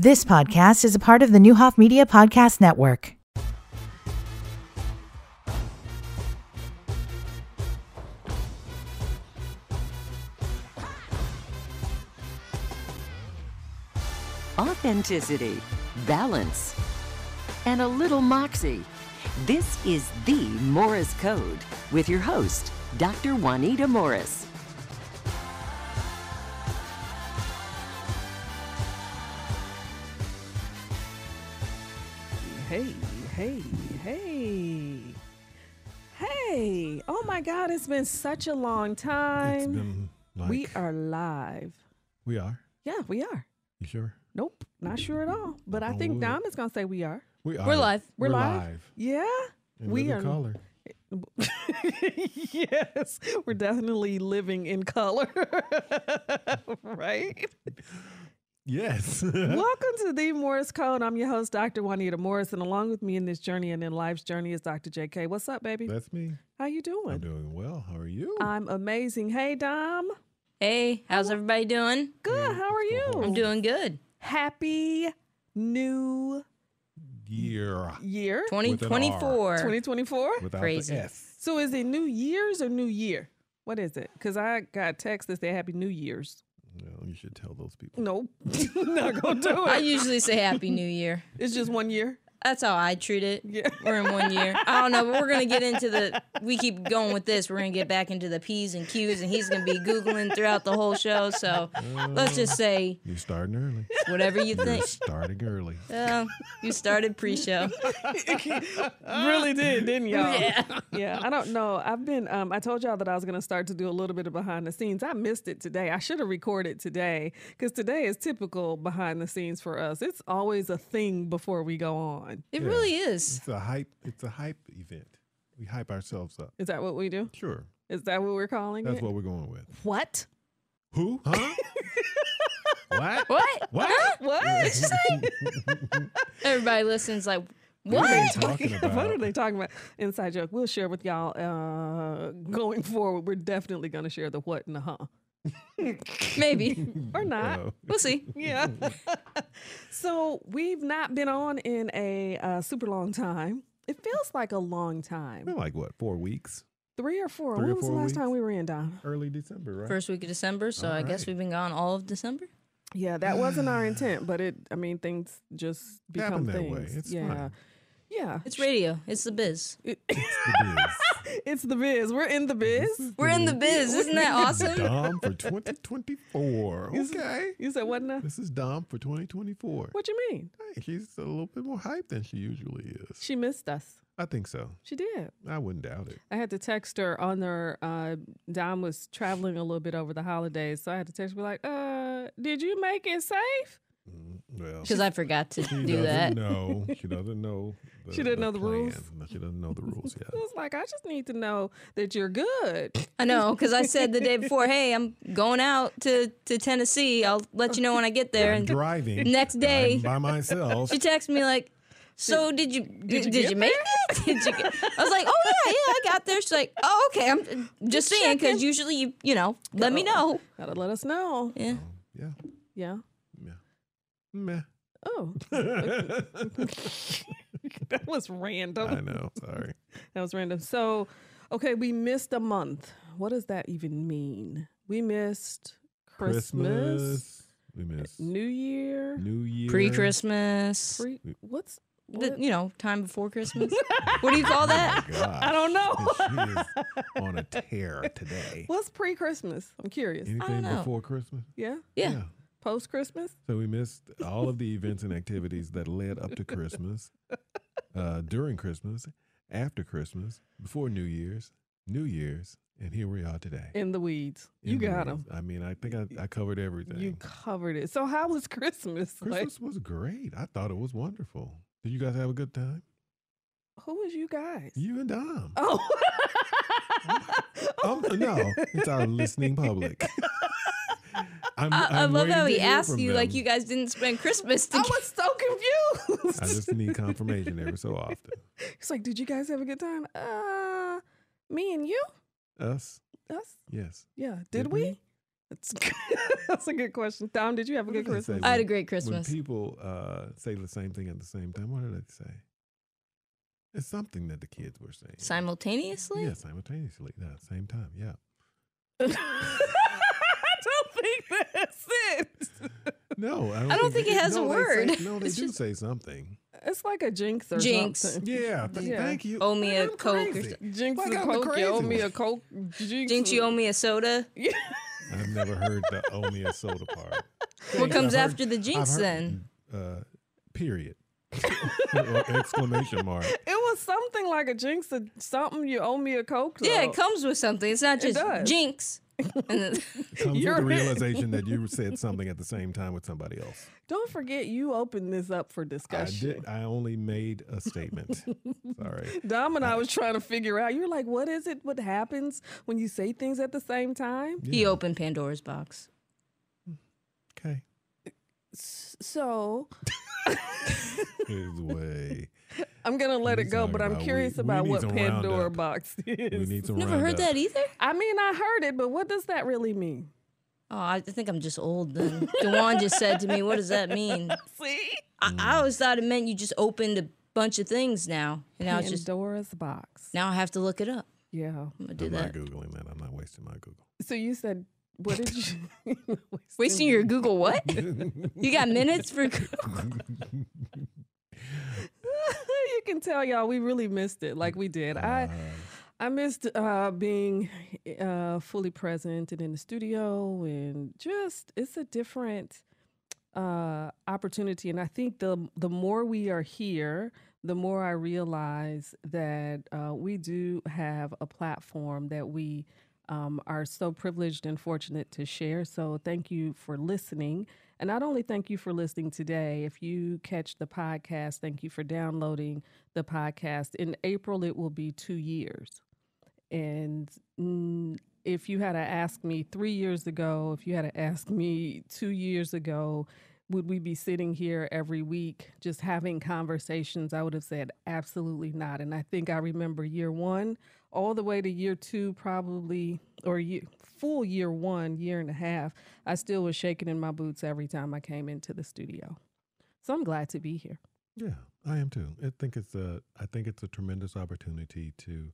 This podcast is a part of the Neuhoff Media Podcast Network. authenticity, balance, and a little moxie. This is the Morris Code with your host, Dr. Juanita Morris. Hey, hey, hey. Hey. Oh my God, it's been such a long It's time. been like we are live. we are. Yeah, we are. You sure? Nope, not sure at all. But I think. Dom is going to say we are. We are. We're live. We're, We're live. live. Yeah. In we living are. color. yes, we're definitely living in color. right? Yes. Welcome to the Morris Code. I'm your host, Dr. Juanita Morris, and along with me in this journey and in life's journey is Dr. JK. What's up, baby? That's me. How you doing? I'm doing well. How are you? I'm amazing. Hey, Dom. Hey, how's everybody doing? Good. How are you? I'm doing good. Happy New Year. Year 2024. 2024. Without Crazy. the S. So is it New Year's or New Year? What is it? Because I got text that say Happy New Year's. Well, you should tell those people. Nope. Not going to do it. I usually say Happy New Year. It's just one year. That's how I treat it. Yeah. We're in one year. I don't know, but we're gonna get into the. We keep going with this. We're gonna get back into the P's and Q's, and he's gonna be googling throughout the whole show. So let's just say You're starting early. whatever you You're think. starting early. Well, you started pre-show. really did, didn't y'all? Yeah. yeah, I don't know. I've been. Um, I told y'all that I was going to start to do a little bit of behind the scenes. I missed it today. I should have recorded today because today is typical behind the scenes for us. It's always a thing before we go on. It Yeah. really is. It's a hype. It's a hype event. We hype ourselves up. Is that what we do? Sure. Is that what we're calling That's it? what we're going with. what? Who? Huh? what? What? What? What? Everybody listens like What are what? they talking what are about? they talking about? Inside joke. We'll share with y'all uh, going forward. We're definitely going to share the what and the huh. Maybe Or not. Oh. we'll see. Yeah. so we've not been on in a uh, super long time. It feels like a long time. Been like what? Four weeks? Three or four. Three when or was the four last time we were in, Don? Early December, right? First week of December, so I guess we've been gone all of December. Yeah, that wasn't our intent, but it. I mean, things just become Happen that things. way. It's yeah. fine. Yeah. It's radio. It's the biz. It- It's the biz. It's the biz. We're in the biz. We're in the biz. Isn't that awesome? Dom for 2024. Okay. You said what now? This is Dom for 2024. What do you mean? Hey, she's a little bit more hype than she usually is. She missed us. I think so. She did. I wouldn't doubt it. I had to text her on her. Uh, Dom was traveling a little bit over the holidays, so I had to text her like, "Uh, did you make it safe?" Mm, Well, Because I forgot to do that. No, She doesn't know. The, She didn't know the rules? plan. No, she doesn't know the rules yet. I yet. was like, "I just need to know that you're good." I know, because I said the day before, hey, I'm going out to, to Tennessee. I'll let you know when I get there. I'm And driving. next day- I'm by myself. she texted me like, so did you did, you did you make it? Did you get, I was like, oh yeah, yeah, I got there. She's like, oh okay, I'm just saying because usually you you know let me know. Gotta let us know. Yeah, Yeah. Yeah. Yeah. Meh. Oh, that was random. I know. Sorry. That was random. So, okay, we missed a month. What does that even mean? We missed Christmas, We miss New Year, New Year. pre Christmas, pre- what's the, you know time before Christmas. what do you call oh that? Gosh. I don't know. she is on a tear today. What's pre-Christmas? I'm curious. Anything know. before Christmas? Yeah, Yeah, post Christmas. So we missed all of the events and activities that led up to Christmas, uh, during Christmas, after Christmas, before New Year's, New Year's, and here we are today. In the weeds. In you the got them. I mean, I think I, I covered everything. You covered it. So how was Christmas? Like, Christmas was great. I thought it was wonderful. Did you guys have a good time? who was you guys? You and Dom. Oh. Um, no, it's our listening public. I'm, I, I I'm love how he asked from you like you guys didn't spend Christmas together. I was so confused. I just need confirmation every so often. He's like, "Did you guys have a good time?" Uh, me and you. Us, Us. yes. Yeah. Did, Did we? we? That's that's a good question. Tom, did you have a What good did they Christmas? I had a great Christmas. When people uh, say the same thing at the same time, what did they say? It's something that the kids were saying. Simultaneously? Yeah, simultaneously. Yeah, same time. Yeah. I don't think that's it. No, I don't, I don't think it has a no, they word. Say, no, they It's do just- say something. It's like a jinx or Jinx. something. Yeah, th- Yeah. thank you. Owe me a I'm Coke or crazy. something. Jinx Why the coke, you owe me a coke. Jinx, Jinx, you owe me a soda. Yeah. I've never heard the owe me a soda part. What comes I've heard- after the jinx heard- then? Uh, period. or exclamation mark. It was something like a jinx or something. You owe me a coke. Yeah, it comes with something. It's not It just does. jinx. And Comes with You're- the realization that you said something at the same time with somebody else. Don't forget, you opened this up for I discussion. did. I only made a statement. Sorry. Dom and I was trying to figure out. You're like, what is it? What happens when you say things at the same time? he opened Pandora's box. Okay. So His way. I'm gonna let it go, but I'm about- curious we- we about need what Pandora Roundup. box We is. need some. Never heard roundup. that either? I mean, I heard it, but what does that really mean? Oh, I think I'm just old then. Dewan just said to me, What does that mean? See, I, I mm. always thought it meant you just opened a bunch of things now. And now it's just, Pandora's box. now I have to look it up. Yeah. I'm going to do I'm that. not googling that. I'm not wasting my Google. So you said, what did you? Wasting your Google what? you got minutes for Google? you can tell y'all we really missed it like we did. I I missed uh, being uh, fully present and in the studio and just it's a different uh, opportunity. And I think the the more we are here, the more I realize that uh, we do have a platform that we um, are so privileged and fortunate to share. So thank you for listening. And not only thank you for listening today, if you catch the podcast, thank you for downloading the podcast. In April, it will be two years. And mm, if you had to ask me three years ago, if you had to ask me two years ago, would we be sitting here every week just having conversations? I would have said absolutely not. And I think I remember year one all the way to year two, probably, or year, full year one, year and a half. I still was shaking in my boots every time I came into the studio. So I'm glad to be here. Yeah, I am too. I think it's a. I think it's a tremendous opportunity to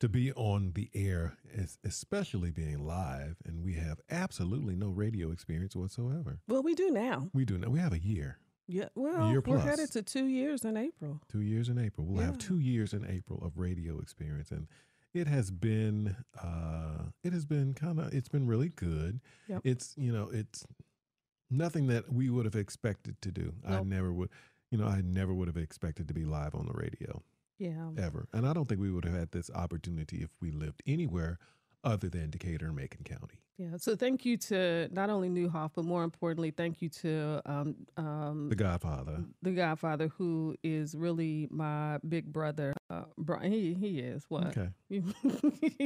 to be on the air, especially being live, and we have absolutely no radio experience whatsoever. Well, we do now. We do. Now, we have a year, Yeah. Well, year we're headed to two years in April. two years in April. We'll have two years in April of radio experience, and it has been. uh It has been kind of. It's been really good. Yep. It's you know it's nothing that we would have expected to do. I never would. You know, I never would have expected to be live on the radio. Yeah. ever. And I don't think we would have had this opportunity if we lived anywhere other than Decatur and Macon County. Yeah. So thank you to not only Neuhoff, but more importantly, thank you to um, um, The Godfather. the Godfather, who is really my big brother. Uh, Brian, he he is what Okay.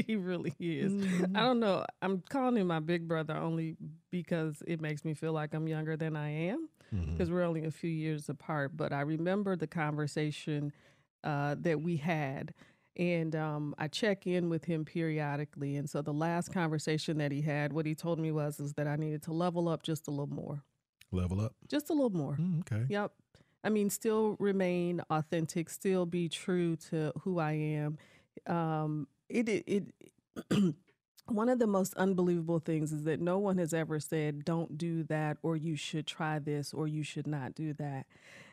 he really is. I don't know. I'm calling him my big brother only because it makes me feel like I'm younger than I am because we're only a few years apart. But I remember the conversation uh, that we had. And um, I check in with him periodically. And so the last conversation that he had, what he told me was is that I needed to level up just a little more, Level up. just a little more. Mm, okay. Yep. I mean, still remain authentic, still be true to who I am. Um, it, it, it one of the most unbelievable things is that no one has ever said, don't do that, or you should try this, or you should not do that.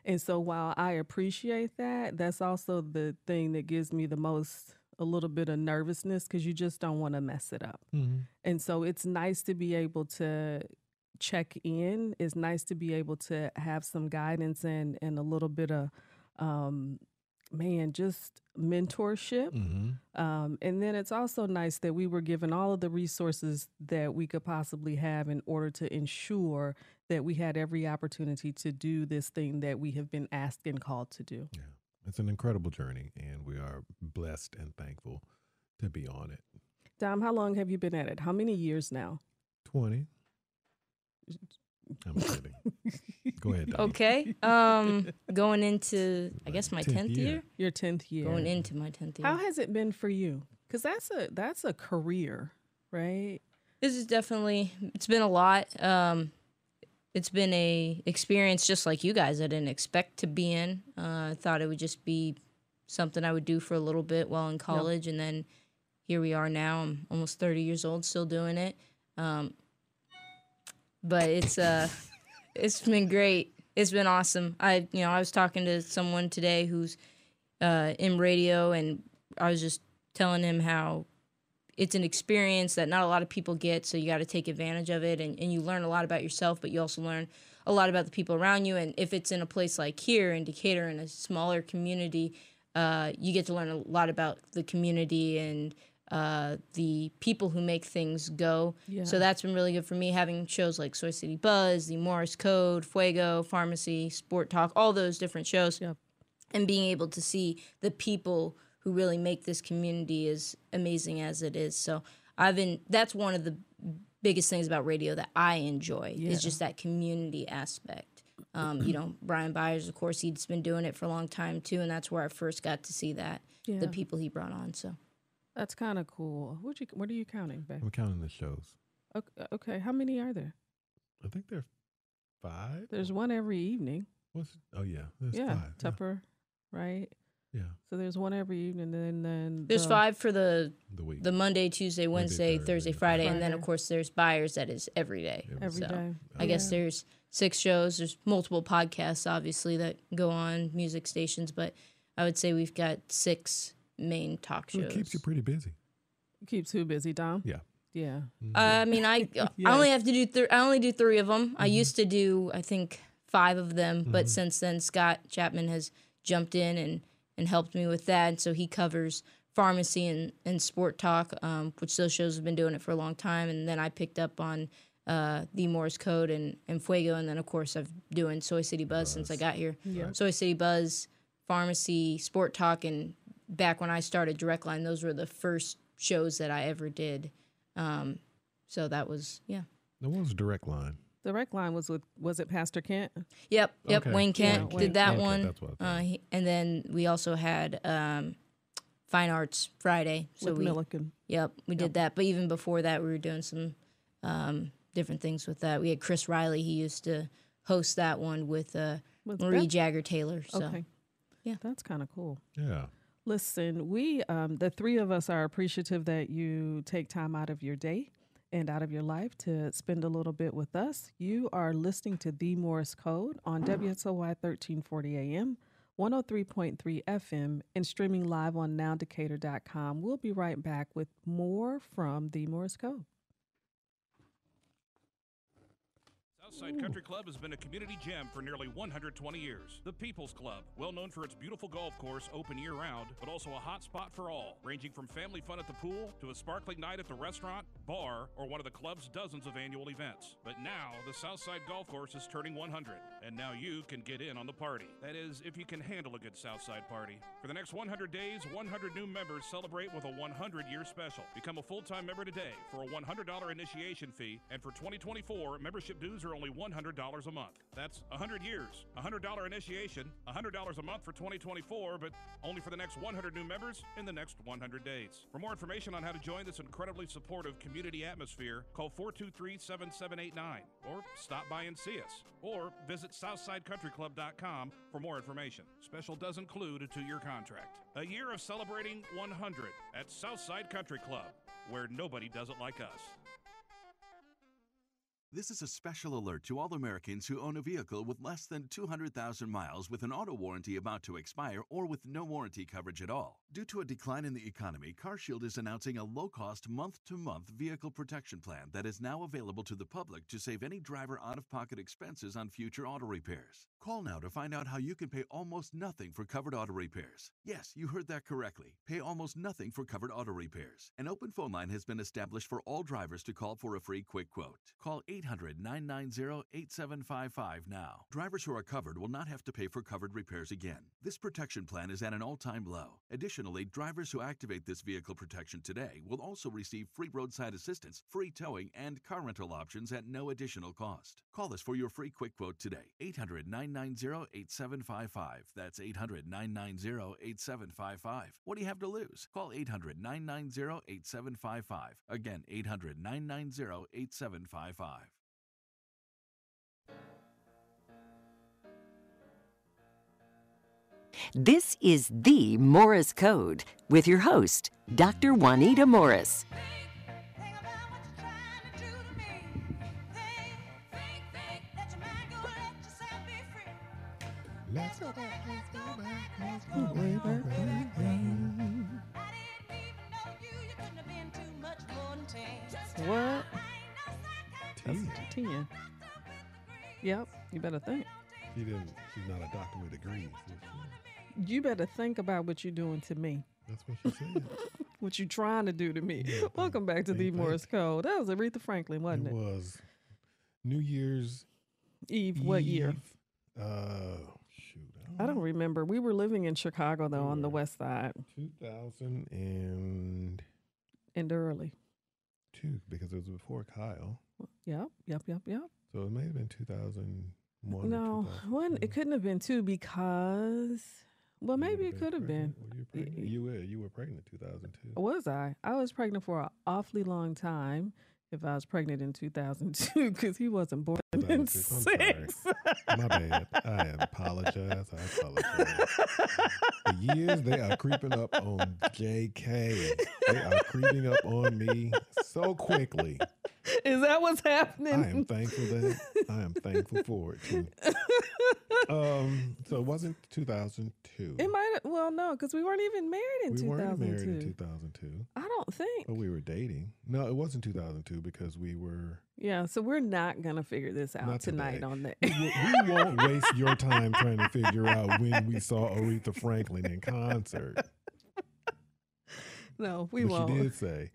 And so while I appreciate that, that's also the thing that gives me the most, a little bit of nervousness because you just don't want to mess it up. Mhm. And so it's nice to be able to check in. It's nice to be able to have some guidance and and a little bit of um man, just mentorship. Mhm. Um, and then it's also nice that we were given all of the resources that we could possibly have in order to ensure that we had every opportunity to do this thing that we have been asked and called to do. Yeah. It's an incredible journey, and we are blessed and thankful to be on it. Dom, how long have you been at it? How many years now? 20. I'm kidding. Go ahead. Donnie. Okay. Um, going into, I guess, my 10th 10th year. year? Your tenth year. Going into my 10th year. How has it been for you? Because that's a that's a career, right? This is definitely it's been a lot. Um, it's been a experience just like you guys. I didn't expect to be in. Uh, I thought it would just be something I would do for a little bit while in college, and then here we are now. I'm almost 30 years old, still doing it. Um, but it's uh, it's been great. It's been awesome. I you know I was talking to someone today who's uh, in radio, and I was just telling him how it's an experience that not a lot of people get, so you got to take advantage of it, and, and you learn a lot about yourself, but you also learn a lot about the people around you. And if it's in a place like here in Decatur, in a smaller community, uh, you get to learn a lot about the community and uh, the people who make things go. Yeah. So that's been really good for me having shows like Soy City Buzz, the Morris Code, Fuego, Pharmacy, Sport Talk, all those different shows, Yep. and being able to see the people who really make this community as amazing as it is. So I've been that's one of the biggest things about radio that I enjoy Yeah. is just that community aspect. Um, you know, Brian Byers, of course, he's been doing it for a long time too, and that's where I first got to see that Yeah. the people he brought on. So That's kind of cool. What you what are you counting, babe? I'm counting the shows. Okay, okay, how many are there? I think there are five. There's one every evening. What's oh yeah, there's yeah, five. Tupper, right? Yeah, So there's one every evening, and then then there's the- five for the the week. the Monday, Tuesday, Wednesday, Thursday, Thursday, Friday, and then of course there's Byers that is every day. Every every so, day. I guess Yeah. there's six shows. There's multiple podcasts, obviously, that go on music stations, but I would say we've got six main talk So shows. it keeps you pretty busy. keeps who busy, Dom? Yeah. Yeah. Mhm. I mean, I I only have to do th- I only do three of them. I used to do I think five of them, but since then Scott Chapman has jumped in and and helped me with that. And so he covers pharmacy and, and sport talk, um, which those shows have been doing it for a long time. And then I picked up on uh, the Morris Code and, and Fuego, and then of course I've doing Soy City Buzz, since I got here. Yeah. Soy City Buzz, pharmacy, sport talk, and back when I started Direct Line, those were the first shows that I ever did. Um, so that was yeah. That was direct line. The rec line was with was it Pastor Kent? Yep, yep. Okay. Wayne Kent Wayne did that Okay, one. that's what I Uh, he, and then we also had um, Fine Arts Friday. So with we Millikin. yep we did that. But even before that, we were doing some um, different things with that. We had Chris Riley. He used to host that one with uh, With Marie Beth? Jagger Taylor. So Okay. yeah. That's kind of cool. Yeah. Listen, we, um, the three of us, are appreciative that you take time out of your day and out of your life to spend a little bit with us. You are listening to The Morris Code on WSOY 1340 AM, 103.3 FM, and streaming live on nowdecatur.com. We'll be right back with more from The Morris Code. Southside Country Club has been a community gem for nearly 120 years. The People's Club, well known for its beautiful golf course open year round, but also a hot spot for all, ranging from family fun at the pool to a sparkling night at the restaurant, bar, or one of the club's dozens of annual events. But now, the Southside Golf Course is turning 100, and now you can get in on the party. That is, if you can handle a good Southside party. For the next 100 days, 100 new members celebrate with a 100 year special. Become a full time member today for a $100 initiation fee, and for 2024, membership dues are only $100 a month. That's 100 years, $100 initiation, $100 a month for 2024, but only for the next 100 new members in the next 100 days. For more information on how to join this incredibly supportive community atmosphere, call 423 7789 or stop by and see us. Or visit SouthsideCountryClub.com for more information. Special does include a two year contract. A year of celebrating 100 at Southside Country Club, where nobody does it like us. This is a special alert to all Americans who own a vehicle with less than 200,000 miles with an auto warranty about to expire or with no warranty coverage at all. Due to a decline in the economy, CarShield is announcing a low cost month to month vehicle protection plan that is now available to the public to save any driver out of pocket expenses on future auto repairs. Call now to find out how you can pay almost nothing for covered auto repairs. Yes, you heard that correctly. Pay almost nothing for covered auto repairs. An open phone line has been established for all drivers to call for a free quick quote. Call 800 800 990 8755 now. Drivers who are covered will not have to pay for covered repairs again. This protection plan is at an all time low. Additionally, drivers who activate this vehicle protection today will also receive free roadside assistance, free towing, and car rental options at no additional cost. Call us for your free quick quote today. 800 990 8755. That's 800 990 8755. What do you have to lose? Call 800 990 8755. Again, 800 990 8755. This is the Morris Code with your host, Dr. Juanita Morris. Let's go back, let's go back, let's go way back, back, back. What? Tia. Ten. Yep. You better think. She didn't. She's not a doctor with degrees. is she? You better think about what you're doing to me. That's what she said. What you trying to do to me. Yeah, Welcome back to think- the think. Morris Code. That was Aretha Franklin, wasn't it it? was New Year's Eve, what year? Eve, Uh, shoot. I don't remember. We were living in Chicago though, on the west side, Two thousand and early. Two because it was before Kyle. Yep, yep, yep, yep. So it may have been 2001. No, one. It couldn't have been two because, well, You maybe it could have been. Were you You were. You were pregnant in 2002. Was I? I was pregnant for an awfully long time. If I was pregnant in 2002, because he wasn't born in 2006, I'm sorry. six. My bad. I apologize. I apologize. the years they are creeping up on JK. They are creeping up on me so quickly. Is that what's happening? I am thankful that I am thankful for it too. Um, so it wasn't 2002. It might. have Well, no, because we weren't even married in we 2002. weren't married in 2002, I don't think. but we were dating. No, it wasn't 2002 because we were. Yeah, so we're not gonna figure this out tonight today. on that. We, we won't waste your time trying to figure out when we saw Aretha Franklin in concert. no, we but won't. she did say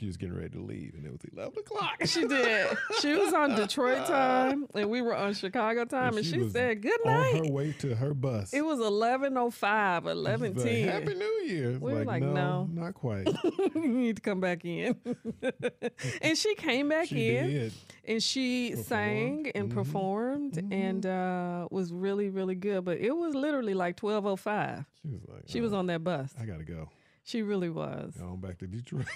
she was getting ready to leave, and it was 11 o'clock. She did. She was on Detroit time, and we were on Chicago time, and she she, said, "Good night. On night." her way to her bus. It was 11:05, She's 11:10. like, Happy New Year. We were like, no, no. not quite. you need to come back in. and she came back she in did. and she Performed. sang and Mhm. performed Mhm. and uh, was really, really good. But it was literally like 12:05. She was like, She was "Uh, on that bus. I gotta go. She really was. On back to Detroit.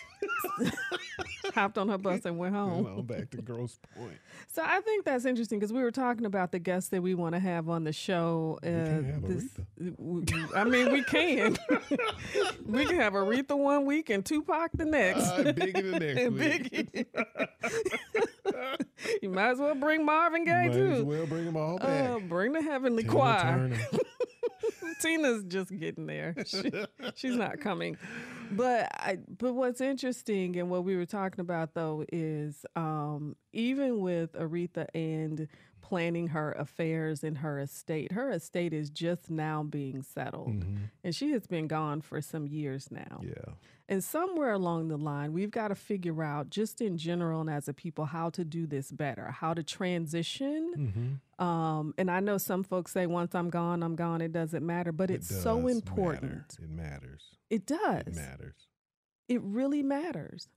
Hopped on her bus and went home. on back to Grosse Pointe. So I think that's interesting because we were talking about the guests that we want to have on the show. Uh, We can't have w- w- I mean, we can. we can have Aretha one week and Tupac the next. Uh, Biggie the next And week. Biggie. you might as well bring Marvin Gaye Might as too. well bring them all back. Uh, bring the Heavenly Tina Choir. Tina's just getting there. She, she's not coming. But I, but what's interesting and what we were talking about though is um, even with Aretha and planning her affairs in her estate, her estate is just now being settled. Mhm. And she has been gone for some years now. Yeah. And somewhere along the line, we've got to figure out, just in general and as a people, how to do this better, how to transition. hmm Um, and I know some folks say, once I'm gone, I'm gone. It doesn't matter, but It it's so important. matter. It matters. It does. It matters. It really matters.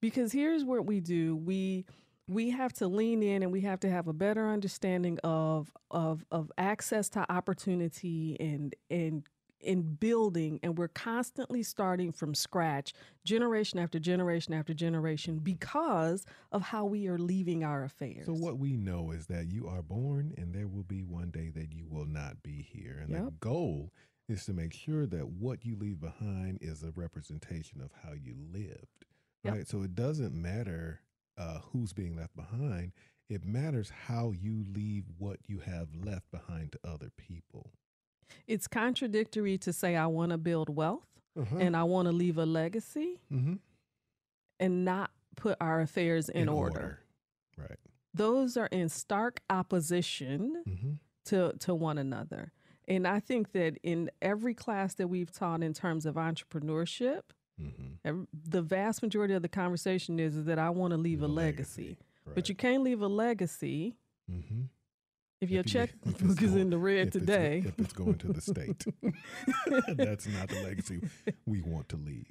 Because here's what we do. We we have to lean in and we have to have a better understanding of of of access to opportunity and and in building and we're constantly starting from scratch generation after generation after generation because of how we are leaving our affairs. So what we know is that you are born, and there will be one day that you will not be here. And the goal is to make sure that what you leave behind is a representation of how you lived. Yep. Right. So it doesn't matter uh, who's being left behind. It matters how you leave what you have left behind to other people. It's contradictory to say I want to build wealth Uh-huh. and I want to leave a legacy mm-hmm. and not put our affairs in, order. Right. Those are in stark opposition Mm-hmm. to to one another. And I think that in every class that we've taught in terms of entrepreneurship, Mm-hmm. the vast majority of the conversation is, is that I want to leave a a legacy. legacy. but you can't leave a legacy Mm-hmm. if your If you- checkbook if it's is going- in the red if it's- today. if it's going to the state, that's not the legacy we want to leave.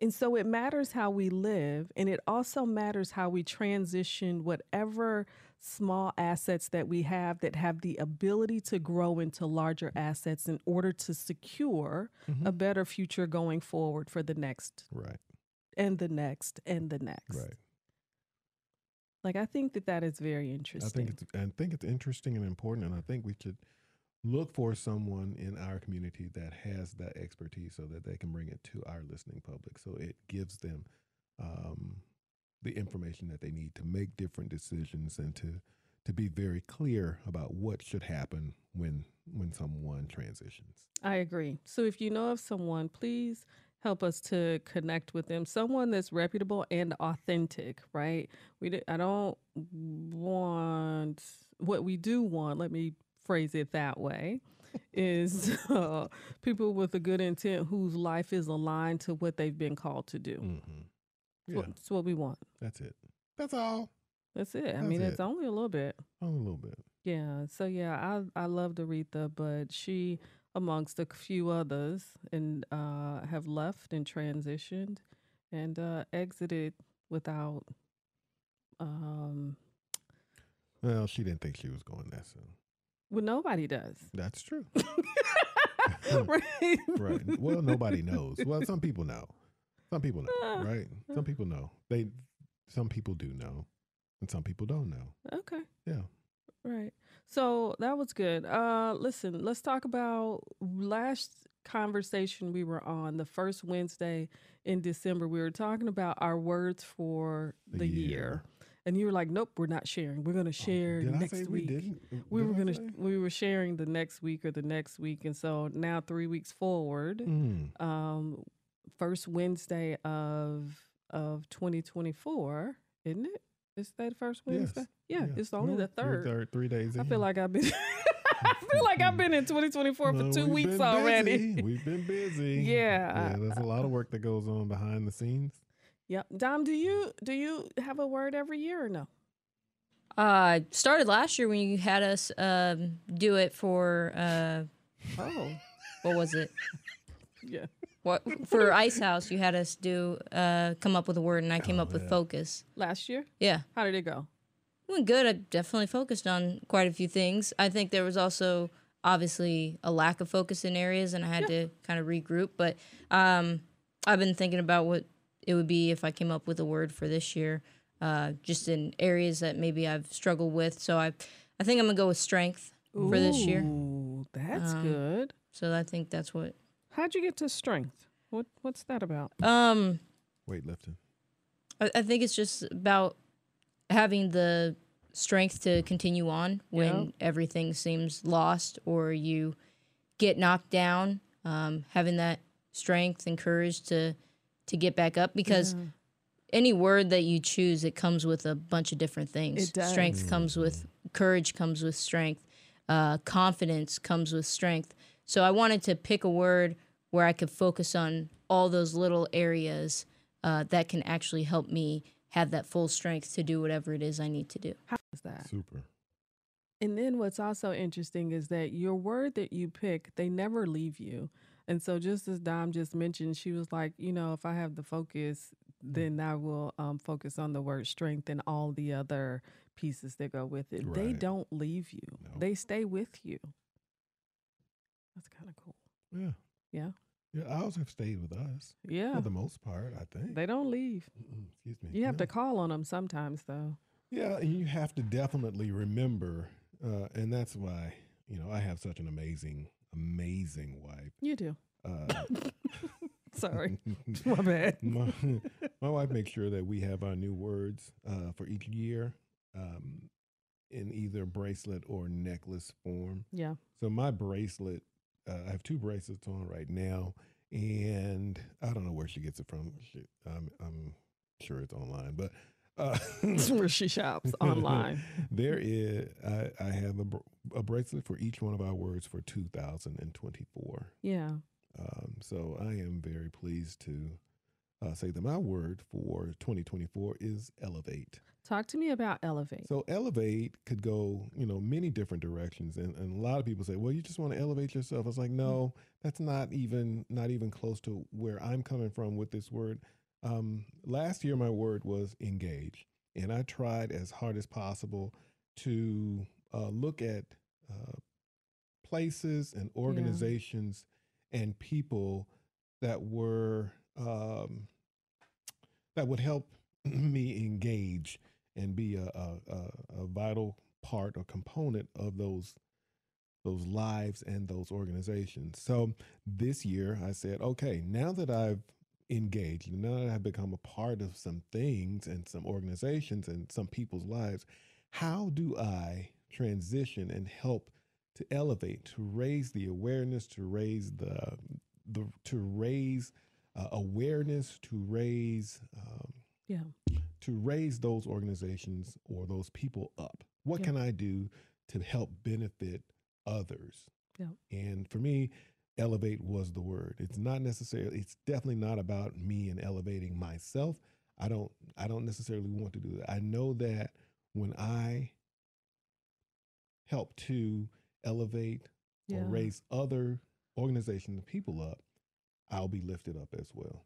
And so it matters how we live, and it also matters how we transition whatever small assets that we have that have the ability to grow into larger assets in order to secure Mm-hmm. a better future going forward for the next Right, and the next and the next. right. Like I think that that is very interesting. I think it's I think it's interesting and important, and I think we should look for someone in our community that has that expertise, so that they can bring it to our listening public, so it gives them um, the information that they need to make different decisions and to to be very clear about what should happen when when someone transitions. I agree. So if you know of someone, please help us to connect with them. Someone that's reputable and authentic, right? We I don't want what we do want. Let me phrase it that way. Is uh, people with a good intent whose life is aligned to what they've been called to do. Mm-hmm. Yeah, what- It's what we want. that's it. That's all. That's it. I That's mean, it. it's only a little bit. Only a little bit. Yeah. So yeah, I I loved Aretha, but she, amongst a few others, and uh, have left and transitioned, and uh, exited without. Um, Well, she didn't think she was going that soon. Well, nobody does. That's true. right. right. Well, nobody knows. Well, some people know. Some people know, Ah. right? Some people know. They some people do know, and some people don't know. Okay. Yeah. Right. So that was good. Uh listen, let's talk about last conversation we were on the first Wednesday in December. We were talking about our words for The the, year. year. And you were like, "Nope, we're not sharing. We're going to share Did next I say week." we didn't? We Did were going to we were sharing the next week or the next week and so now 3 weeks forward, Mm. um first Wednesday of of 2024, isn't it? Is that first Yes. Wednesday? Yeah, it's only No, the three- third. Three days. I in. feel like I've been. I feel like I've been in 2024 Well, for two weeks already. busy. We've been busy. Yeah. Yeah. There's a lot of work that goes on behind the scenes. Yep. Dom, do you do you have a word every year or no? Uh, started last year when you had us um, do it for uh, Oh, what was it? yeah. What for Ice House? You had us do uh, come up with a word, and I came Oh, up with yeah. focus. Last year, Yeah, how did it go? went good. I definitely focused on quite a few things. I think there was also obviously a lack of focus in areas, and I had to kind of regroup. But um, I've been thinking about what it would be if I came up with a word for this year, uh, just in areas that maybe I've struggled with. So I, I think I'm gonna go with strength for this year. That's Um, good. So I think that's what. How'd you get to strength? What What's that about? Um, Weightlifting. I, I think it's just about having the strength to continue on when Yeah. everything seems lost or you get knocked down. Um, having that strength and courage to to get back up because Yeah. any word that you choose, it comes with a bunch of different things. It does. Strength comes with courage, comes with strength. Uh, confidence comes with strength. So I wanted to pick a word where I could focus on all those little areas uh, that can actually help me have that full strength to do whatever it is I need to do. How is that? Super. And then what's also interesting is that your word that you pick, they never leave you. And so just as Dom just mentioned, she was like, you know, if I have the focus, then I will um, focus on the word strength and all the other pieces that go with it. They don't leave you. No. They stay with you. That's kind of cool. Yeah. Yeah. Yeah. Ours have stayed with us Yeah. for the most part. I think. They don't leave. Mm-mm, Excuse me. You have Yeah. to call on them sometimes though. Yeah, and you have to definitely remember, uh, and that's why you know I have such an amazing, amazing wife. You do. Uh, Sorry. My bad. my, my wife makes sure that we have our new words uh, for each year um, in either bracelet or necklace form. Yeah. So my bracelet, uh, I have two bracelets on right now, and I don't know where she gets it from. She, I'm, I'm sure it's online, but uh, Where she shops online. there is, I, I have a, a bracelet for each one of our words for 2024. Yeah. Um, so I am very pleased to uh, say that my word for 2024 is elevate. Talk to me about elevate. So elevate could go, you know, many different directions, and, and a lot of people say, "Well, you just want to elevate yourself." I was like, no, that's not even not even close to where I'm coming from with this word. Um, last year, my word was engage, and I tried as hard as possible to uh, look at uh, places and organizations and people that were um, that would help me engage and be a, a, a, a vital part or component of those those lives and those organizations. So this year I said, okay, now that I've engaged, And now that I've become a part of some things and some organizations and some people's lives, how do I transition and help to elevate, to raise the awareness, to raise the the to raise uh, awareness, to raise um, yeah. to raise those organizations or those people up. What Yeah. can I do to help benefit others? Yeah. And for me, elevate was the word. It's not necessarily it's definitely not about me and elevating myself. I don't I don't necessarily want to do that. I know that when I help to elevate Yeah. or raise other organizations and people up, I'll be lifted up as well.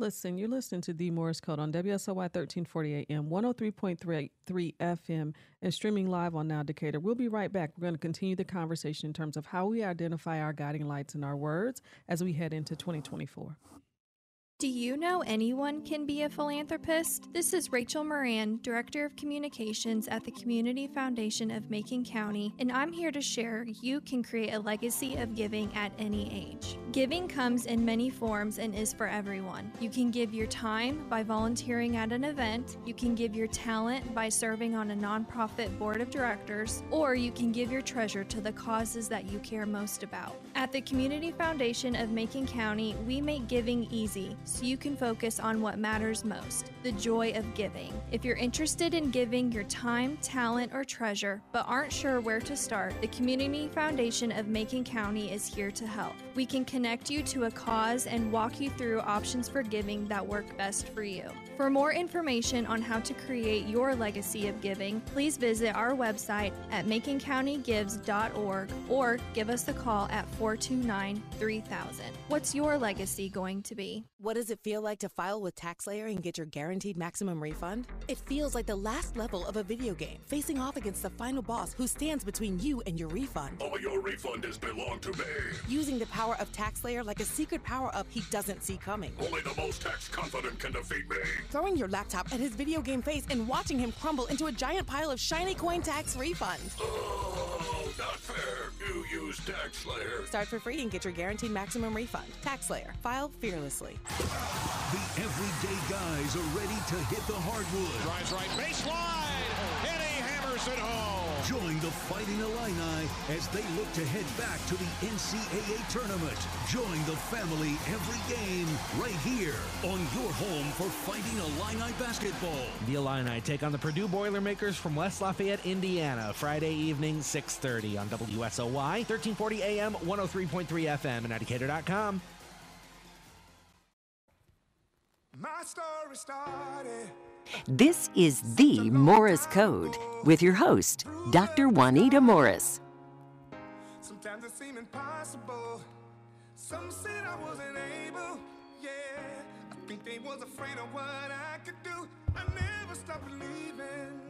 Listen, you're listening to The Morris Code on WSOY 1340 AM, 103.3 FM, and streaming live on Now Decatur. We'll be right back. We're going to continue the conversation in terms of how we identify our guiding lights in our words as we head into 2024. Do you know anyone can be a philanthropist? This is Rachel Moran, Director of Communications at the Community Foundation of Macon County, and I'm here to share you can create a legacy of giving at any age. Giving comes in many forms and is for everyone. You can give your time by volunteering at an event, you can give your talent by serving on a nonprofit board of directors, or you can give your treasure to the causes that you care most about. At the Community Foundation of Macon County, we make giving easy so you can focus on what matters most the joy of giving. If you're interested in giving your time, talent, or treasure, but aren't sure where to start, the Community Foundation of Macon County is here to help. We can connect you to a cause and walk you through options for giving that work best for you. For more information on how to create your legacy of giving, please visit our website at maconcountygives.org or give us a call at 429 3000. What's your legacy going to be? What does it feel like to file with TaxSlayer and get your guaranteed maximum refund? It feels like the last level of a video game, facing off against the final boss who stands between you and your refund. All your refund has belonged to me. Using the power of TaxSlayer like a secret power up he doesn't see coming. Only the most tax confident can defeat me. Throwing your laptop at his video game face and watching him crumble into a giant pile of shiny coin tax refunds. Oh, not fair. You use Tax Slayer. Start for free and get your guaranteed maximum refund. TaxSlayer. File fearlessly. The everyday guys are ready to hit the hardwood. Drives right baseline, and he hammers it home. Join the Fighting Illini as they look to head back to the NCAA tournament. Join the family every game right here on your home for Fighting Illini basketball. The Illini take on the Purdue Boilermakers from West Lafayette, Indiana, Friday evening, 6.30 on WSOY, 1340 AM, 103.3 FM, and Educator.com. My story started. This is the Morris Code with your host, Dr. Juanita Morris. Sometimes it seemed impossible. Some said I wasn't able. Yeah, I think they was afraid of what I could do. I never stopped believing.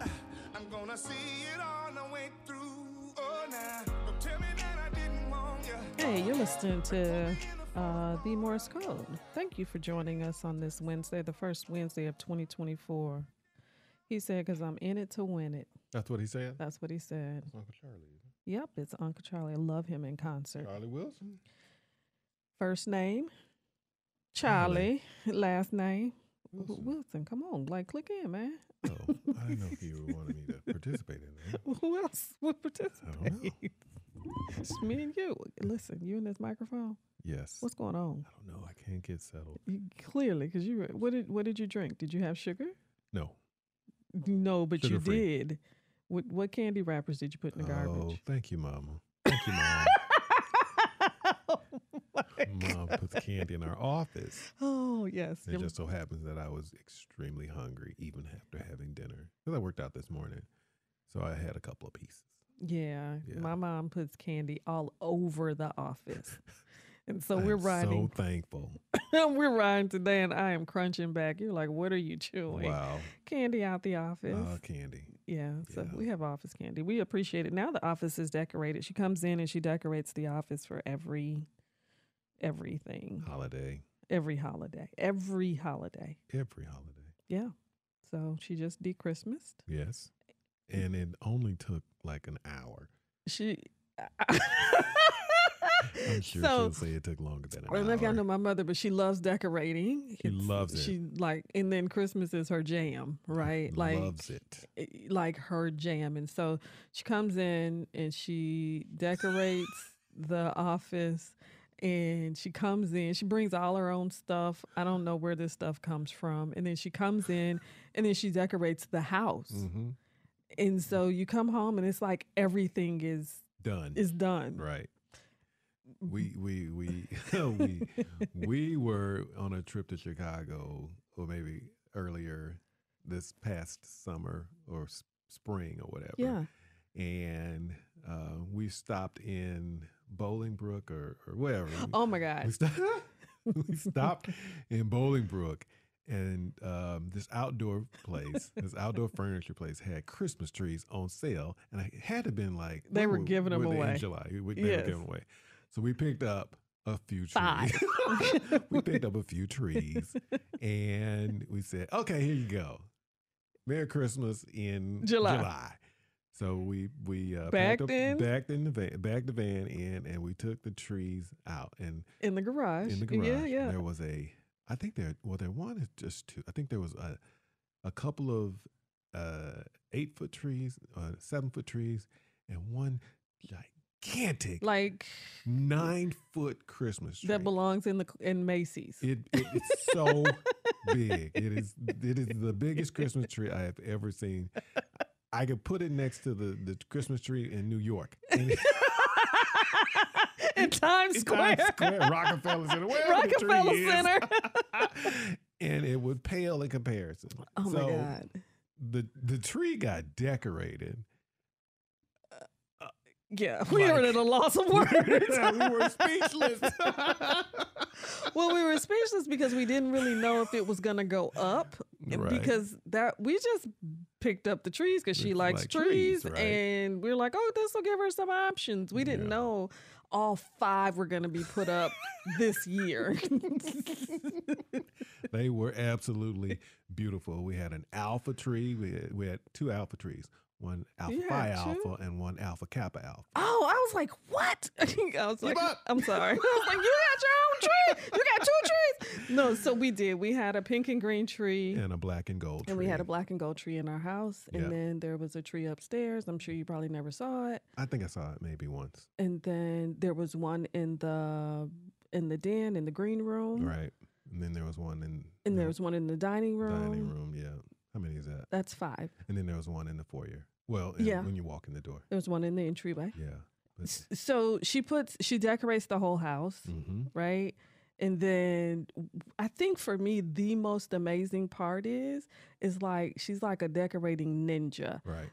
Ah, I'm gonna see it all the way through. Oh, now don't tell me that I didn't want you. Hey, you're listening to uh, the Morris Code. Thank you for joining us on this Wednesday, the first Wednesday of 2024. He said, because I'm in it to win it. That's what he said. That's what he said. It's Uncle Charlie. Yep, it's Uncle Charlie. I love him in concert. Charlie Wilson. First name, Charlie. Last name, Wilson. Wilson. Come on, like click in, man. Oh, I didn't know if you wanted me to participate in that. Who else would participate? I don't know. It's me and you. Listen, you and this microphone. Yes. What's going on? I don't know. I can't get settled. You, clearly, because you. What did What did you drink? Did you have sugar? No. No, but you Sugar-free. did. What What candy wrappers did you put in the oh, garbage? Oh, thank you, Mama. Thank you, Mom. Oh mom puts candy in our office. Oh Oh yes. It just so happens that I was extremely hungry even after having dinner because I worked out this morning, so I had a couple of pieces. yeah, Yeah. My mom puts candy all over the office. And so I we're riding. So thankful. we're riding today, and I am crunching back. You're like, "What are you chewing?" Wow. Candy out the office. Uh, candy. Yeah, so we have office candy. We appreciate it. Now the office is decorated. She comes in and she decorates the office for every everything. Holiday. Every holiday. Every holiday. Every holiday. Yeah. So she just de-Christmased. Yes. And it only took like an hour. She I'm sure So- she'll say it took longer than an I don't know if y'all know my mother, but she loves decorating. She loves it. She like, and then Christmas is her jam, right? Like, Loves it. like her jam. And so she comes in and she decorates the office and she comes in, she brings all her own stuff. I don't know where this stuff comes from. And then she comes in and then she decorates the house. hmm And so you come home and it's like everything is Done. is done. Right. We we we we we were on a trip to Chicago, or maybe earlier this past summer or s- spring or whatever. Yeah. And uh, we stopped in Bolingbrook or or wherever. Oh my God. We, sto- we stopped in Bolingbrook, and um, this outdoor place, this outdoor furniture place, had Christmas trees on sale, and I had to have been like They when were giving them they in. July, we, they were giving away. So we picked up a few trees. Five. we picked up a few trees, and we said, "Okay, here you go. Merry Christmas in July. July." So we we uh, Backed up, in? backed in the van, backed the van in, and we took the trees out and In the garage. in the garage. Yeah, yeah. There was a, I think there, well, there one is just two. I think there was a, a couple of uh, eight foot trees, uh, seven foot trees, and one gigantic like nine foot Christmas tree. that belongs in the in Macy's. It, it it's so big. It is it is the biggest Christmas tree I have ever seen. I could put it next to the, the Christmas tree in New York. And in Times Square. Times Square, Rockefeller Center, wherever the tree Rockefeller. Center. and it would pale in comparison. Oh my God. The the tree got decorated. Yeah, we were at a loss of words. we were speechless. well, we were speechless because we didn't really know if it was going to go up Right. because that we just picked up the trees because she likes like trees, trees, right. and we are like, oh, this will give her some options. We didn't know all five were going to be put up this year. they were absolutely beautiful. We had an alpha tree. We had, we had two alpha trees. One alpha You phi two? alpha and one alpha kappa alpha. Oh, I was like, what? I was like. I'm sorry. I was like, you got your own tree. You got two trees. No, so we did. We had a pink and green tree. And a black and gold And tree. we had a black and gold tree in our house. And Yeah. then there was a tree upstairs. I'm sure you probably never saw it. I think I saw it maybe once. And then there was one in the in the den in the green room. Right. And then there was one in And there was one in the dining room. dining room. Yeah. How many is that? That's five. And then there was one in the foyer. Well, Yeah. when you walk in the door. There was one in the entryway. Yeah. But, So she puts she decorates the whole house, Mhm. right? And then I think for me the most amazing part is is like she's like a decorating ninja. right.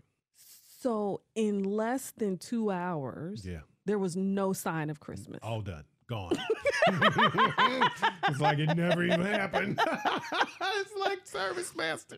So in less than 2 hours, Yeah. there was no sign of Christmas. All done. Gone. it's like it never even happened. it's like service master.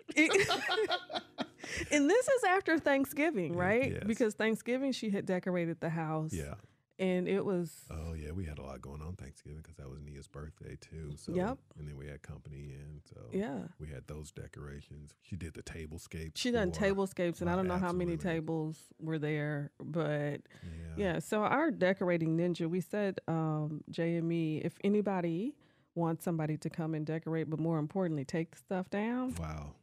and this is after Thanksgiving, right? yes. Because Thanksgiving she had decorated the house. Yeah. And it was Oh yeah, we had a lot going on Thanksgiving because that was Nia's birthday too. So Yep. and then we had company in. So Yeah. we had those decorations. She did the tablescapes. She done tablescapes, and I don't know how many tables were there, but Yeah. yeah. So our decorating ninja, we said, um, Jay and me, if anybody wants somebody to come and decorate, but more importantly, take the stuff down, Wow.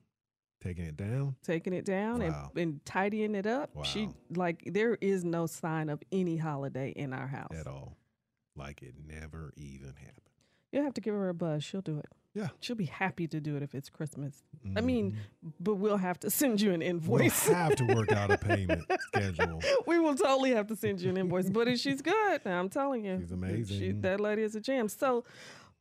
Taking it down. taking it down Wow. and, and tidying it up. She like there is no sign of any holiday in our house at all. Like it never even happened. You'll have to give her a buzz. She'll do it. Yeah. She'll be happy to do it if it's Christmas. I mean, mm-hmm. but we'll have to send you an invoice. We'll have to work out a payment schedule. we will totally have to send you an invoice. But if she's good, I'm telling you, She's She, amazing. that lady is a gem. So,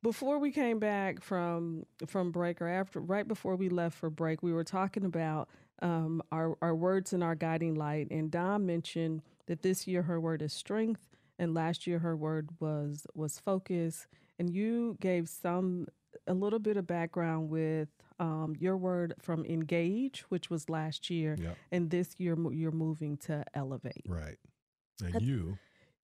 before we came back from from break or after right before we left for break we were talking about um, our, our words and our guiding light and dom mentioned that this year her word is strength and last year her word was was focus and you gave some a little bit of background with um, your word from engage which was last year Yep. and this year you're moving to elevate Right. And That's- you.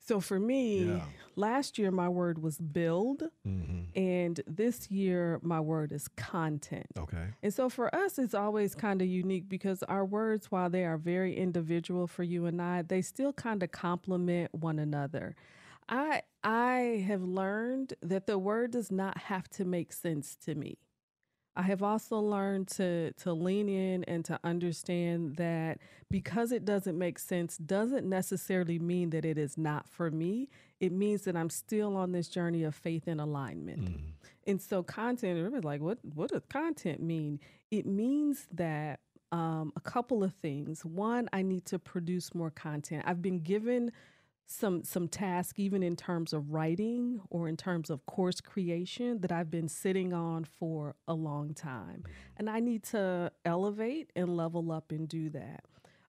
So for me Yeah. last year my word was build hmm and this year, my word is content. Okay. And so for us, it's always kind of unique because our words, while they are very individual for you and I, they still kind of complement one another. I I have learned that the word does not have to make sense to me. I have also learned to to lean in and to understand that because it doesn't make sense doesn't necessarily mean that it is not for me. It means that I'm still on this journey of faith and alignment. And so content, everybody's like, what what does content mean? It means that um, a couple of things. One, I need to produce more content. I've been given some some task even in terms of writing or in terms of course creation that I've been sitting on for a long time. Mm-hmm. And I need to elevate and level up and do that.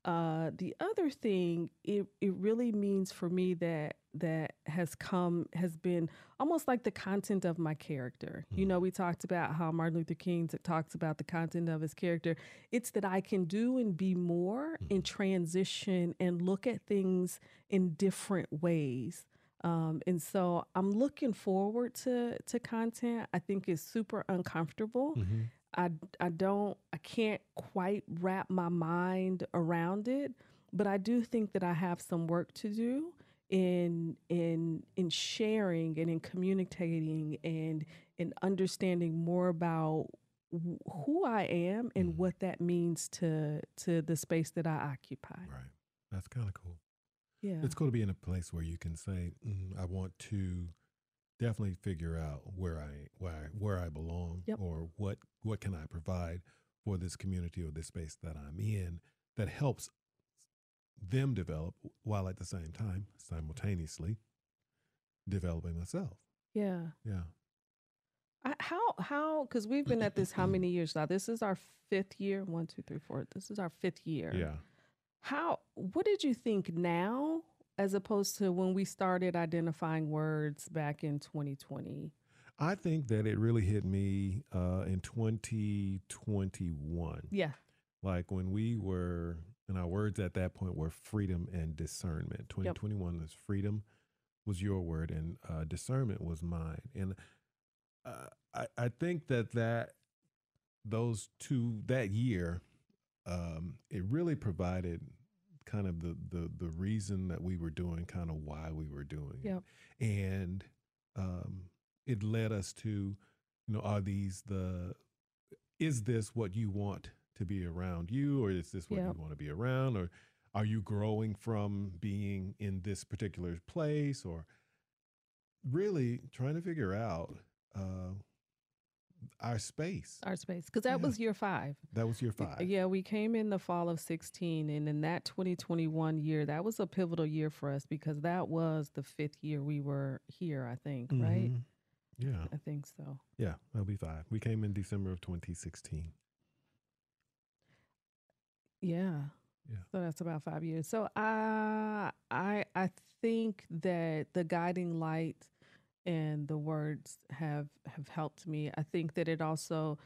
Uh, the other thing, it, it really means for me that that has come has been almost like the content of my character. You know, we talked about how Martin Luther King talks about the content of his character. It's that I can do and be more in transition and look at things in different ways. Um, and so I'm looking forward to to content. I think it's super uncomfortable. I I don't I can't quite wrap my mind around it, but I do think that I have some work to do in in in sharing and in communicating and in understanding more about who I am and what that means to to the space that I occupy. Right. That's kind of cool. Yeah. It's cool to be in a place where you can say, mm, I want to definitely figure out where I where I, where I belong Yep. or what what can I provide for this community or this space that I'm in that helps them develop while at the same time simultaneously developing myself. Yeah. Yeah. I, how how because we've been at this how many years now? This is our fifth year. One, two, three, four. This is our fifth year. Yeah. How what did you think now as opposed to when we started identifying words back in 2020? I think that it really hit me uh, in 2021. Yeah. Like when we were, and our words at that point were freedom and discernment. 2021 was freedom was your word, and uh, discernment was mine. And uh, I, I think that that those two that year, um, it really provided kind of the the the reason that we were doing, kind of why we were doing Yep. it, and um, it led us to, you know, are these the is this what you want to be around you or is this what Yep. you want to be around or are you growing from being in this particular place or really trying to figure out uh, our space Our space. Because that Yeah. was year five. that was year five Yeah, we came in the fall of 16, and in that 2021 year, that was a pivotal year for us because that was the fifth year we were here, I think, right? Mhm. yeah I think so. yeah that'll be five we came in december of 2016 Yeah. Yeah. So that's about five years. So I I I think that the guiding light and the words have have helped me. I think that it also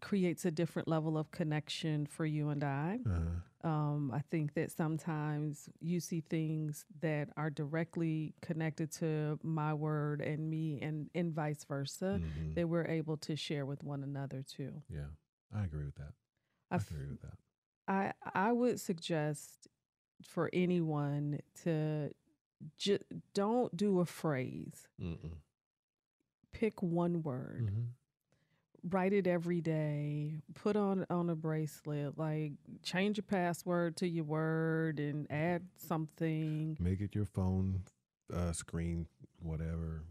creates a different level of connection for you and I. uh, Um, I think that sometimes you see things that are directly connected to my word and me, and and vice versa, mhm. that we're able to share with one another too. yeah i agree with that I i agree with that I I would suggest for anyone to ju- don't do a phrase. Mm-mm. Pick one word. Mhm. Write it every day. Put on on a bracelet. Like change your password to your word and add something. make it your phone uh, screen whatever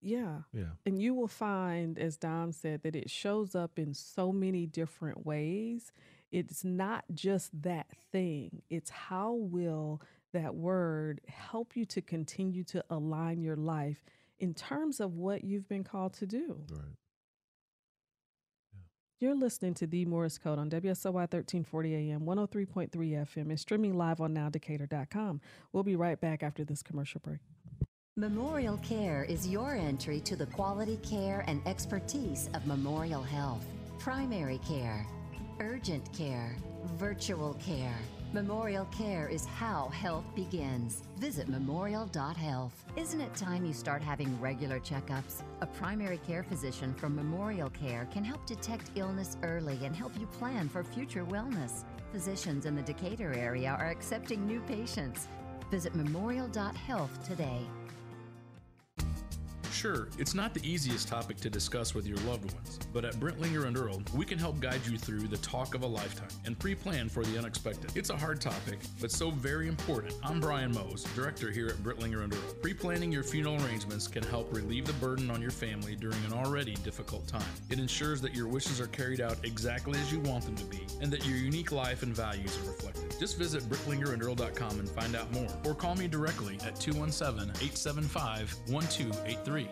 Yeah. yeah And you will find, as Dom said, that it shows up in so many different ways. It's not just that thing, it's how will that word help you to continue to align your life in terms of what you've been called to do. Right. You're listening to The Morris Code on WSOY 1340 AM, 103.3 FM, and streaming live on nowdecatur.com. We'll be right back after this commercial break. Memorial Care is your entry to the quality care and expertise of Memorial Health. Primary care, urgent care, virtual care. Memorial Care is how health begins. Visit memorial.health. Isn't it time you start having regular checkups? A primary care physician from Memorial Care can help detect illness early and help you plan for future wellness. Physicians in the Decatur area are accepting new patients. Visit memorial.health today. Sure, it's not the easiest topic to discuss with your loved ones, but at Brentlinger and Earl, we can help guide you through the talk of a lifetime and pre plan for the unexpected. It's a hard topic, but so very important. I'm Brian Mose, director here at Brentlinger and Earl. Pre planning your funeral arrangements can help relieve the burden on your family during an already difficult time. It ensures that your wishes are carried out exactly as you want them to be and that your unique life and values are reflected. Just visit brentlingerandearl.com and find out more, or call me directly at 217 875 1283.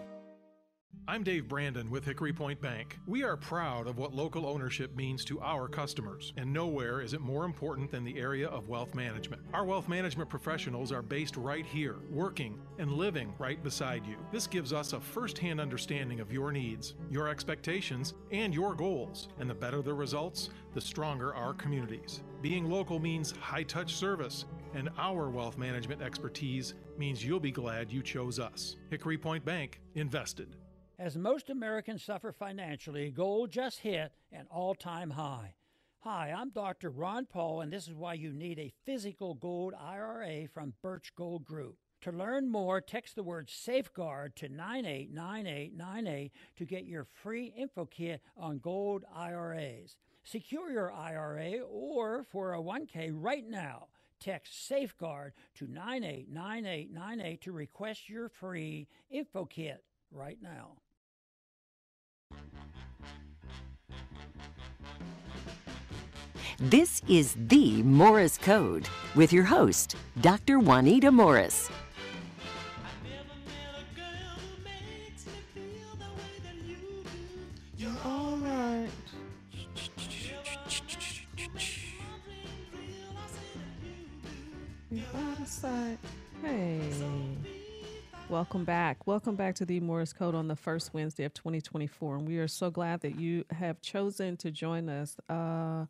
I'm Dave Brandon with Hickory Point Bank. We are proud of what local ownership means to our customers, and nowhere is it more important than the area of wealth management. Our wealth management professionals are based right here, working and living right beside you. This gives us a first hand understanding of your needs, your expectations, and your goals. And the better the results, the stronger our communities. Being local means high touch service, and our wealth management expertise means you'll be glad you chose us. Hickory Point Bank, invested. As most Americans suffer financially, gold just hit an all time high. Hi, I'm Dr. Ron Paul, and this is why you need a physical gold IRA from Birch Gold Group. To learn more, text the word safeguard to 989898 to get your free info kit on gold IRAs. Secure your IRA or 401k right now. Text safeguard to 989898 to request your free info kit right now. This is the Morris Code with your host, Dr. Juanita Morris. All right. Out of sight. Hey. Welcome back. Welcome back to the Morris Code on the first Wednesday of 2024. And we are so glad that you have chosen to join us. Uh,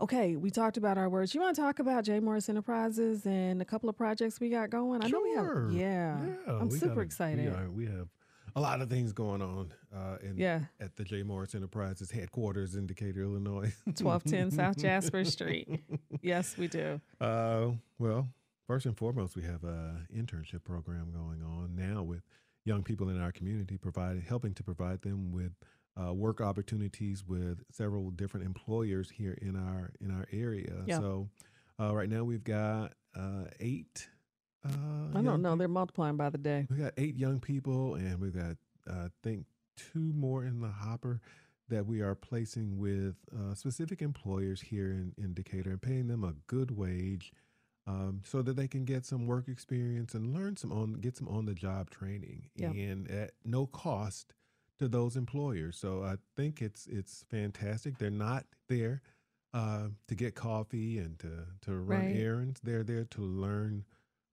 okay, we talked about our words. You want to talk about J. Morris Enterprises and a couple of projects we got going? I know we Sure. have. Yeah. Yeah, I'm super excited. We, are, we have a lot of things going on uh, in, Yeah. at the J. Morris Enterprises headquarters in Decatur, Illinois. 1210 South Jasper Street. Yes, we do. Uh, well, first and foremost, we have a internship program going on now with young people in our community, providing helping to provide them with uh, work opportunities with several different employers here in our in our area. Yeah. So, uh, right now we've got uh, eight. Uh, I don't know. They're multiplying by the day. we got eight young people, and we've got uh, I think two more in the hopper that we are placing with uh, specific employers here in, in Decatur and paying them a good wage, um, so that they can get some work experience and learn some on get some on the job training Yeah. and at no cost to those employers. So I think it's it's fantastic. They're not there uh, to get coffee and to to run Right. errands. They're there to learn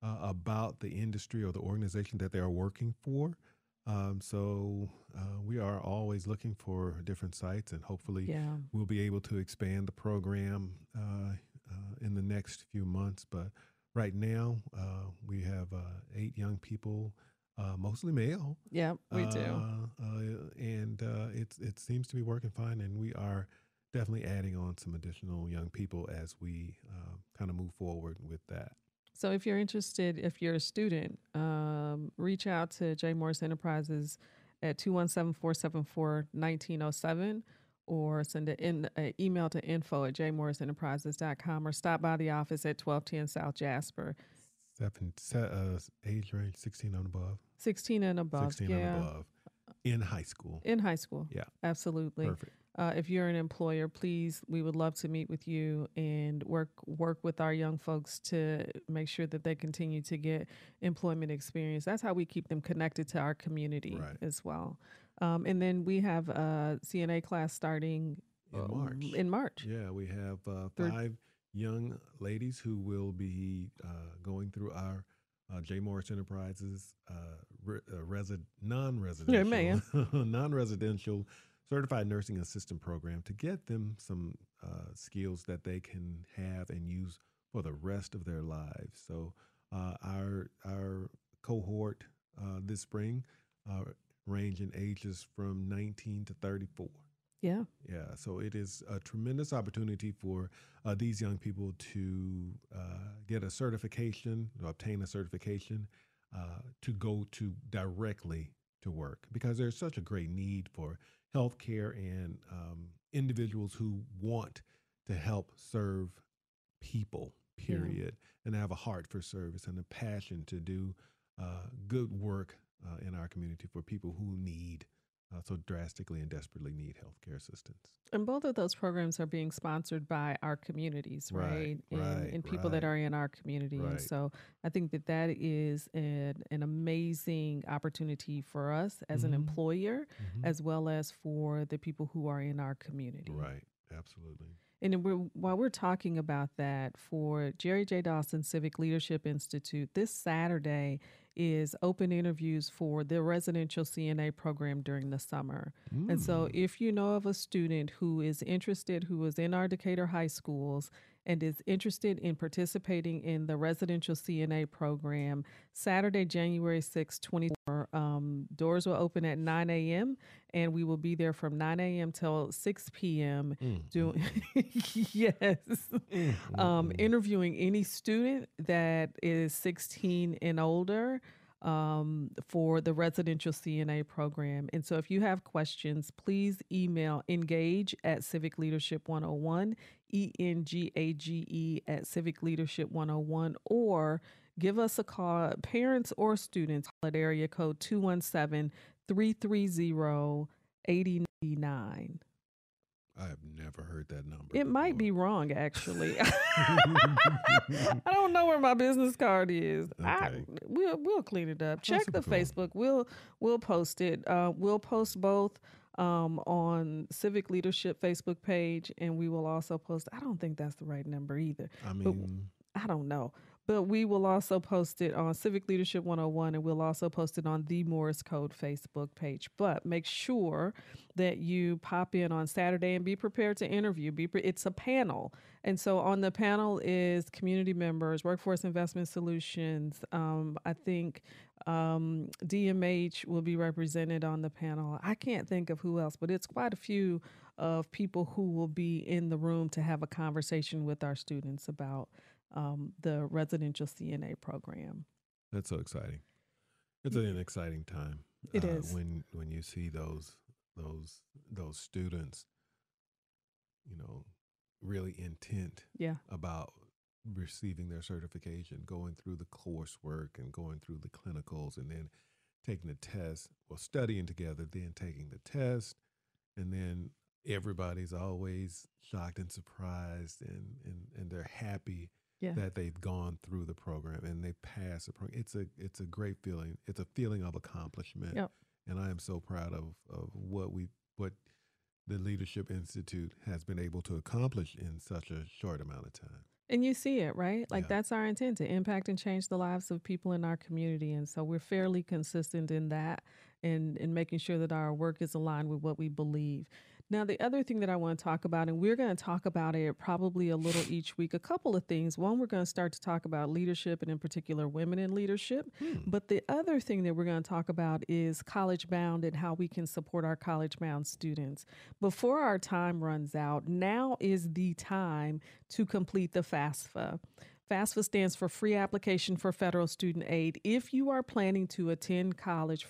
uh, about the industry or the organization that they are working for. Um, so uh, we are always looking for different sites, and hopefully Yeah. we'll be able to expand the program uh, uh, in the next few months. But right now, uh, we have uh, eight young people, uh, mostly male. Yeah, we do. Uh, uh, and uh, it's it seems to be working fine, and we are definitely adding on some additional young people as we uh, kind of move forward with that. So if you're interested, if you're a student, um, reach out to J. Morris Enterprises at 217-474-1907 or send an in, email to info at jmorrisenterprises.com or stop by the office at 1210 South Jasper. Seven, se- uh, age range sixteen and above. 16 and above. 16 yeah. and above in high school. In high school. Yeah. Absolutely. Perfect. uh, if you're an employer, please, we would love to meet with you and work work with our young folks to make sure that they continue to get employment experience. That's how we keep them connected to our community Right. as well. Um, and then we have a CNA class starting in uh, March. In March. Yeah, we have uh, five young ladies who will be uh, going through our uh, J. Morris Enterprises uh, re- uh, resi- non-residential, non-residential certified nursing assistant program to get them some uh, skills that they can have and use for the rest of their lives. So uh, our our cohort uh, this spring uh, range in ages from 19 to 34. Yeah. Yeah, so it is a tremendous opportunity for uh, these young people to uh, get a certification, obtain a certification, uh, to go to directly to work because there's such a great need for healthcare and um, individuals who want to help serve people. Yeah. Period, and have a heart for service and a passion to do uh, good work uh, in our community for people who need uh, so drastically and desperately need healthcare assistance. And both of those programs are being sponsored by our communities, Right, right? and, right, and people that are in our community. And so I think that that is an, an amazing opportunity for us as an Mhm. employer, Mhm. as well as for the people who are in our community. Right, absolutely. And we're, while we're talking about that, for Jerry J. Dawson Civic Leadership Institute, this Saturday is open interviews for the residential CNA program during the summer. And so, Mm. if you know of a student who is interested, who is in our Decatur high schools, and is interested in participating in the residential CNA program, Saturday, January sixth, 24, um, doors will open at 9 a.m. and we will be there from 9 a.m. till 6 p.m. Mm, doing yes, um, interviewing any student that is 16 and older um, for the residential CNA program. And so if you have questions, please email engage at Civic Leadership 101, E N G A G E at Civic Leadership 101, or give us a call, parents or students, at area code 217 330 8099. I have never heard that number. It might be wrong, actually. I don't know where my business card is. I, Okay. we'll we'll clean it up. Check the cool. Facebook. We'll we'll post it. Uh, we'll post both um, on Civic Leadership Facebook page, and we will also post. I don't think that's the right number either. I but mean, I don't know. But we will also post it on Civic Leadership 101 and we'll also post it on the Morris Code Facebook page. But make sure that you pop in on Saturday and be prepared to interview. Be pre- it's a panel. And so on the panel is community members, Workforce Investment Solutions. Um, I think um, DMH will be represented on the panel. I can't think of who else, but it's quite a few of people who will be in the room to have a conversation with our students about um, the residential CNA program. that's so exciting. It's an exciting time. It uh, is. when when you see those those those students, you know, really intent Yeah. about receiving their certification, going through the coursework and going through the clinicals, and then taking the test. Well, studying together, then taking the test, and then everybody's always shocked and surprised, and and and they're happy Yeah. that they've gone through the program and they passed the program. It's a it's a great feeling. It's a feeling of accomplishment. Yep. And I am so proud of of what we what the Leadership Institute has been able to accomplish in such a short amount of time. And you see it, right? Like that's our intent to impact and change the lives of people in our community. And so we're fairly consistent in that and in making sure that our work is aligned with what we believe. Now, the other thing that I want to talk about, and we're going to talk about it probably a little each week, a couple of things. One, we're going to start to talk about leadership and, in particular, women in leadership. Hmm. But the other thing that we're going to talk about is college bound and how we can support our college bound students. Before our time runs out, now is the time to complete the FAFSA. FAFSA stands for Free Application for Federal Student Aid. If you are planning to attend college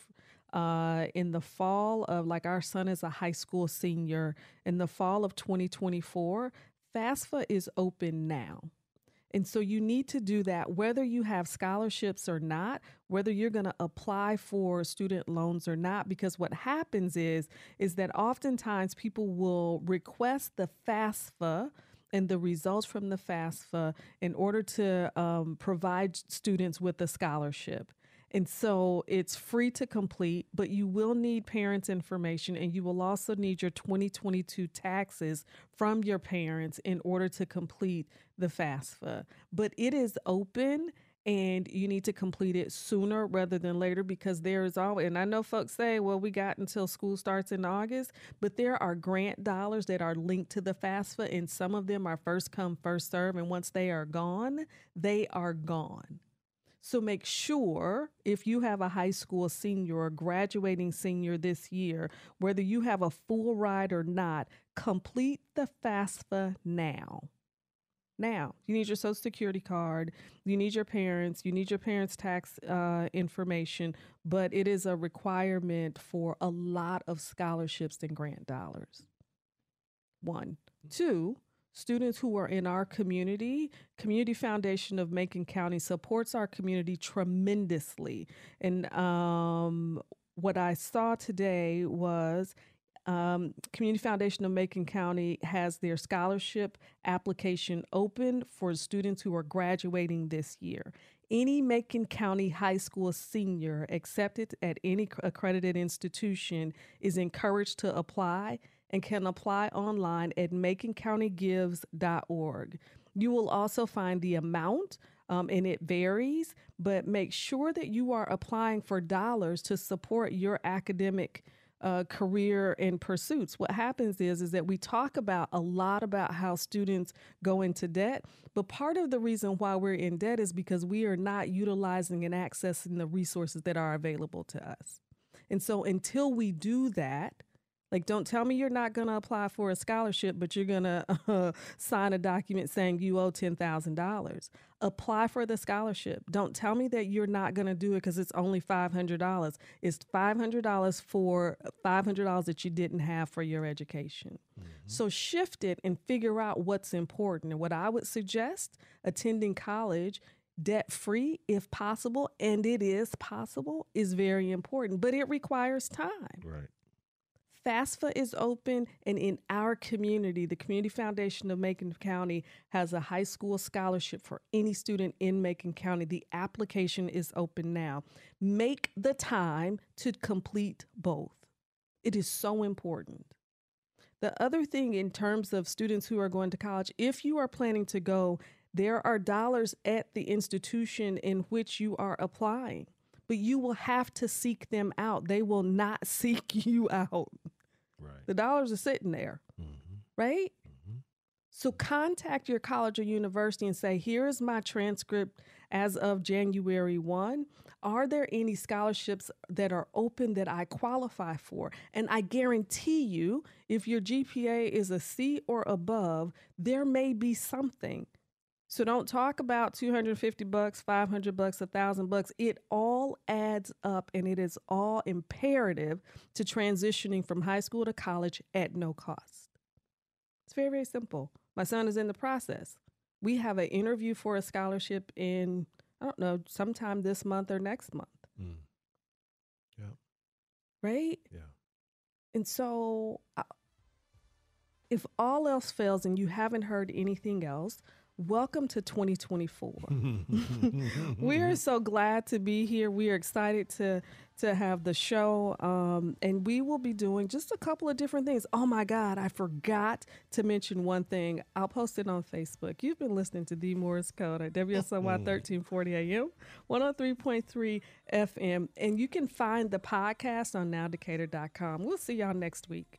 uh, in the fall of, like our son is a high school senior, in the fall of 2024, FAFSA is open now. And so you need to do that whether you have scholarships or not, whether you're going to apply for student loans or not because what happens is is that oftentimes people will request the FAFSA and the results from the FAFSA in order to um, provide students with a scholarship. And so it's free to complete, but you will need parents' information and you will also need your 2022 taxes from your parents in order to complete the FAFSA. But it is open and you need to complete it sooner rather than later because there is always and I know folks say, well, we got until school starts in August, but there are grant dollars that are linked to the FAFSA and some of them are first come, first serve, and once they are gone, they are gone. So make sure if you have a high school senior or graduating senior this year, whether you have a full ride or not, complete the FAFSA now. Now, you need your social security card, you need your parents, you need your parents' tax uh, information, but it is a requirement for a lot of scholarships and grant dollars. One. Two, students who are in our community, Community Foundation of Macon County supports our community tremendously. And um, what I saw today was um, Community Foundation of Macon County has their scholarship application open for students who are graduating this year. Any Macon County high school senior accepted at any accredited institution is encouraged to apply and can apply online at maconcountygives.org. You will also find the amount, um, and it varies, but make sure that you are applying for dollars to support your academic uh, career and pursuits. What happens is is that we talk about a lot about how students go into debt, but part of the reason why we're in debt is because we are not utilizing and accessing the resources that are available to us. And so until we do that, like, don't tell me you're not going to apply for a scholarship, but you're going to uh, sign a document saying you owe $10,000. Apply for the scholarship. Don't tell me that you're not going to do it because it's only $500. It's $500 for $500 that you didn't have for your education. Mm-hmm. So shift it and figure out what's important. And what I would suggest attending college debt free if possible, and it is possible, is very important, but it requires time. Right. FAFSA is open, and in our community, the Community Foundation of Macon County has a high school scholarship for any student in Macon County. The application is open now. Make the time to complete both. It is so important. The other thing, in terms of students who are going to college, if you are planning to go, there are dollars at the institution in which you are applying but you will have to seek them out. They will not seek you out. Right. The dollars are sitting there, mm-hmm. right? Mm-hmm. So contact your college or university and say, here is my transcript as of January 1. Are there any scholarships that are open that I qualify for? And I guarantee you, if your GPA is a C or above, there may be something so don't talk about 250 bucks, 500 bucks, a thousand bucks. It all adds up and it is all imperative to transitioning from high school to college at no cost. It's very, very simple. My son is in the process. We have an interview for a scholarship in, I don't know, sometime this month or next month. Mm. Yeah. Right? Yeah. And so, uh, if all else fails and you haven't heard anything else, Welcome to 2024. we are so glad to be here. We are excited to to have the show, um, and we will be doing just a couple of different things. Oh my God, I forgot to mention one thing. I'll post it on Facebook. You've been listening to the Morris Code at WSOY 1340 AM, 103.3 FM, and you can find the podcast on nowdecatur.com. We'll see y'all next week.